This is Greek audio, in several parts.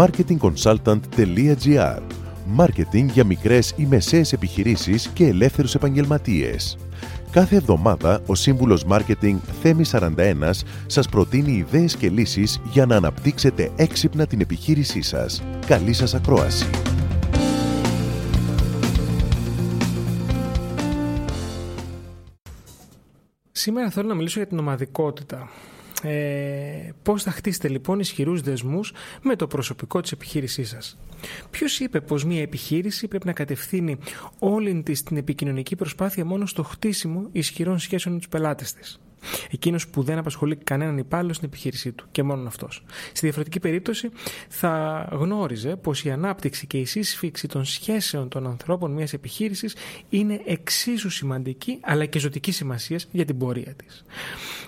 marketingconsultant.gr Μάρκετινγκ για μικρές ή μεσαίες επιχειρήσεις και ελεύθερους επαγγελματίες. Κάθε εβδομάδα ο σύμβουλος Μάρκετινγκ Θέμη 41 σας προτείνει ιδέες και λύσεις για να αναπτύξετε έξυπνα την επιχείρησή σας. Καλή σας ακρόαση! Σήμερα θέλω να μιλήσω για την ομαδικότητα. Ε, πώς θα χτίσετε λοιπόν ισχυρούς δεσμούς με το προσωπικό της επιχείρησής σας; Ποιος είπε πως μια επιχείρηση πρέπει να κατευθύνει όλη της την επικοινωνική προσπάθεια μόνο στο χτίσιμο ισχυρών σχέσεων με τους πελάτες της; Εκείνος που δεν απασχολεί κανέναν υπάλληλο στην επιχείρησή του και μόνο αυτός. Στη διαφορετική περίπτωση, θα γνώριζε πως η ανάπτυξη και η σύσφυξη των σχέσεων των ανθρώπων μιας επιχείρησης είναι εξίσου σημαντική αλλά και ζωτική σημασίας για την πορεία της.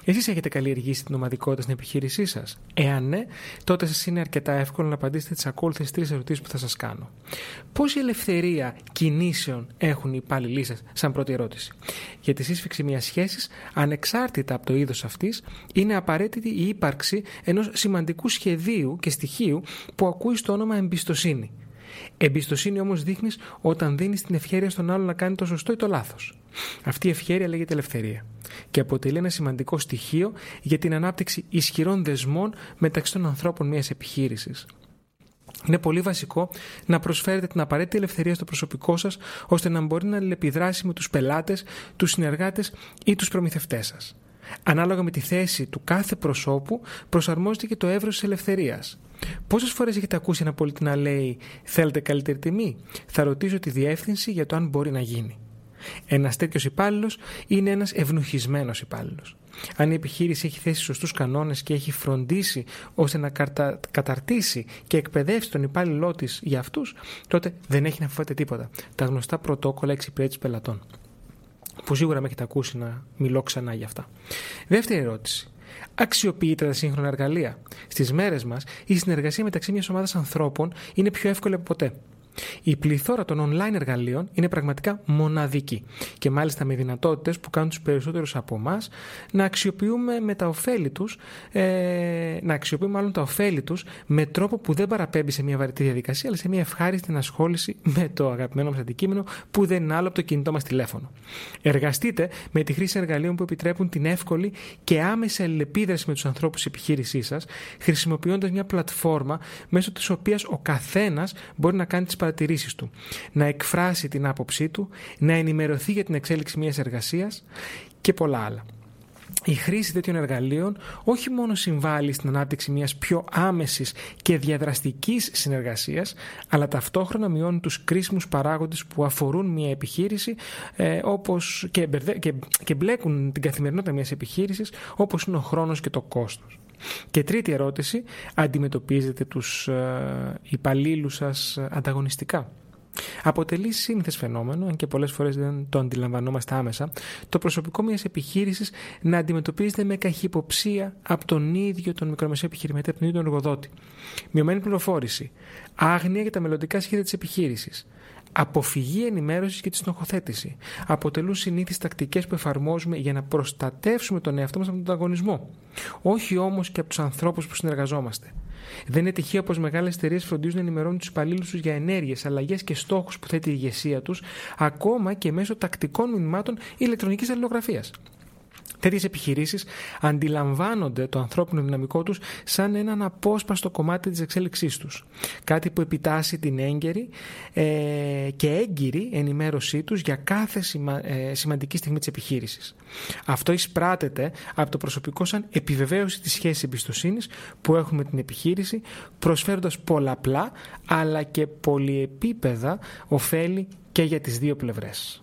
Εσείς έχετε καλλιεργήσει την ομαδικότητα στην επιχείρησή σας; Εάν ναι, τότε σας είναι αρκετά εύκολο να απαντήσετε τις ακόλουθες τρεις ερωτήσεις που θα σας κάνω. Πόση ελευθερία κινήσεων έχουν οι υπάλληλοι σας, σαν πρώτη ερώτηση; Για τη σύσφυξη μιας σχέσης, ανεξάρτητα από το είδος αυτής, είναι απαραίτητη η ύπαρξη ενός σημαντικού σχεδίου και στοιχείου που ακούει στο όνομα εμπιστοσύνη. Εμπιστοσύνη όμως δείχνεις όταν δίνεις την ευχαίρεια στον άλλο να κάνει το σωστό ή το λάθος. Αυτή η ευχαίρεια λέγεται ελευθερία και αποτελεί ένα σημαντικό στοιχείο για την ανάπτυξη ισχυρών δεσμών μεταξύ των ανθρώπων μιας επιχείρησης. Είναι πολύ βασικό να προσφέρετε την απαραίτητη ελευθερία στο προσωπικό σας ώστε να μπορεί να αλληλεπιδράσει με τους πελάτες, τους συνεργάτες ή τους προμηθευτές σας. Ανάλογα με τη θέση του κάθε προσώπου, προσαρμόζεται και το εύρος της ελευθερίας. Πόσες φορές έχετε ακούσει ένα πολίτη να λέει Θέλετε καλύτερη τιμή, θα ρωτήσω τη διεύθυνση για το αν μπορεί να γίνει. Ένας τέτοιος υπάλληλος είναι ένας ευνοχισμένος υπάλληλος. Αν η επιχείρηση έχει θέσει σωστούς κανόνες και έχει φροντίσει ώστε να καταρτήσει και εκπαιδεύσει τον υπάλληλό της για αυτούς, τότε δεν έχει να φοβάται τίποτα. Τα γνωστά πρωτόκολλα εξυπηρέτησης πελατών που σίγουρα με έχετε ακούσει να μιλώ ξανά για αυτά. Δεύτερη ερώτηση. Αξιοποιείτε τα σύγχρονα εργαλεία. Στις μέρες μας, η συνεργασία μεταξύ μιας ομάδας ανθρώπων είναι πιο εύκολη από ποτέ. Η πληθώρα των online εργαλείων είναι πραγματικά μοναδική και μάλιστα με δυνατότητες που κάνουν τους περισσότερους από εμάς να αξιοποιούμε με τα ωφέλη τους, ε, να αξιοποιούμε μάλλον τα ωφέλη τους με τρόπο που δεν παραπέμπει σε μια βαρετή διαδικασία αλλά σε μια ευχάριστη ενασχόληση με το αγαπημένο μας αντικείμενο που δεν είναι άλλο από το κινητό μας τηλέφωνο. Εργαστείτε με τη χρήση εργαλείων που επιτρέπουν την εύκολη και άμεση αλληλεπίδραση με τους ανθρώπους της επιχείρησής σας χρησιμοποιώντας μια πλατφόρμα μέσω της οποίας ο καθένας μπορεί να κάνει τις παρατηρήσεις του, να εκφράσει την άποψή του, να ενημερωθεί για την εξέλιξη μιας εργασίας και πολλά άλλα. Η χρήση τέτοιων εργαλείων όχι μόνο συμβάλλει στην ανάπτυξη μιας πιο άμεσης και διαδραστικής συνεργασίας, αλλά ταυτόχρονα μειώνει τους κρίσιμους παράγοντες που αφορούν μια επιχείρηση ε, όπως και, και, και μπλέκουν την καθημερινότητα μιας επιχείρησης, όπως είναι ο χρόνος και το κόστος. Και τρίτη ερώτηση, αντιμετωπίζετε τους ε, υπαλλήλους σας ανταγωνιστικά; Αποτελεί σύνηθες φαινόμενο, αν και πολλές φορές δεν το αντιλαμβανόμαστε άμεσα, το προσωπικό μιας επιχείρησης να αντιμετωπίζεται με καχυποψία από τον ίδιο τον μικρομεσαίο επιχειρηματή, από τον ίδιο τον εργοδότη. Μειωμένη πληροφόρηση, άγνοια για τα μελλοντικά σχέδια της επιχείρησης, Αποφυγή ενημέρωση και τη στοχοθέτηση αποτελούν συνήθεις τακτικές που εφαρμόζουμε για να προστατεύσουμε τον εαυτό μας από τον ανταγωνισμό. Όχι όμως και από τους ανθρώπους που συνεργαζόμαστε. Δεν είναι τυχαίο πως μεγάλες εταιρείες φροντίζουν να ενημερώνουν τους υπαλλήλους τους για ενέργειες, αλλαγές και στόχους που θέτει η ηγεσία τους, ακόμα και μέσω τακτικών μηνυμάτων ηλεκτρονικής αλληλογραφίας. Τέτοιες επιχειρήσεις αντιλαμβάνονται το ανθρώπινο δυναμικό τους σαν έναν απόσπαστο κομμάτι της εξέλιξής τους. Κάτι που επιτάσσει την έγκαιρη ε, και έγκυρη ενημέρωσή τους για κάθε ε, σημαντική στιγμή της επιχείρησης. Αυτό εισπράτεται από το προσωπικό σαν επιβεβαίωση της σχέσης εμπιστοσύνης που έχουμε με την επιχείρηση, προσφέροντας πολλαπλά αλλά και πολυεπίπεδα ωφέλη και για τις δύο πλευρές.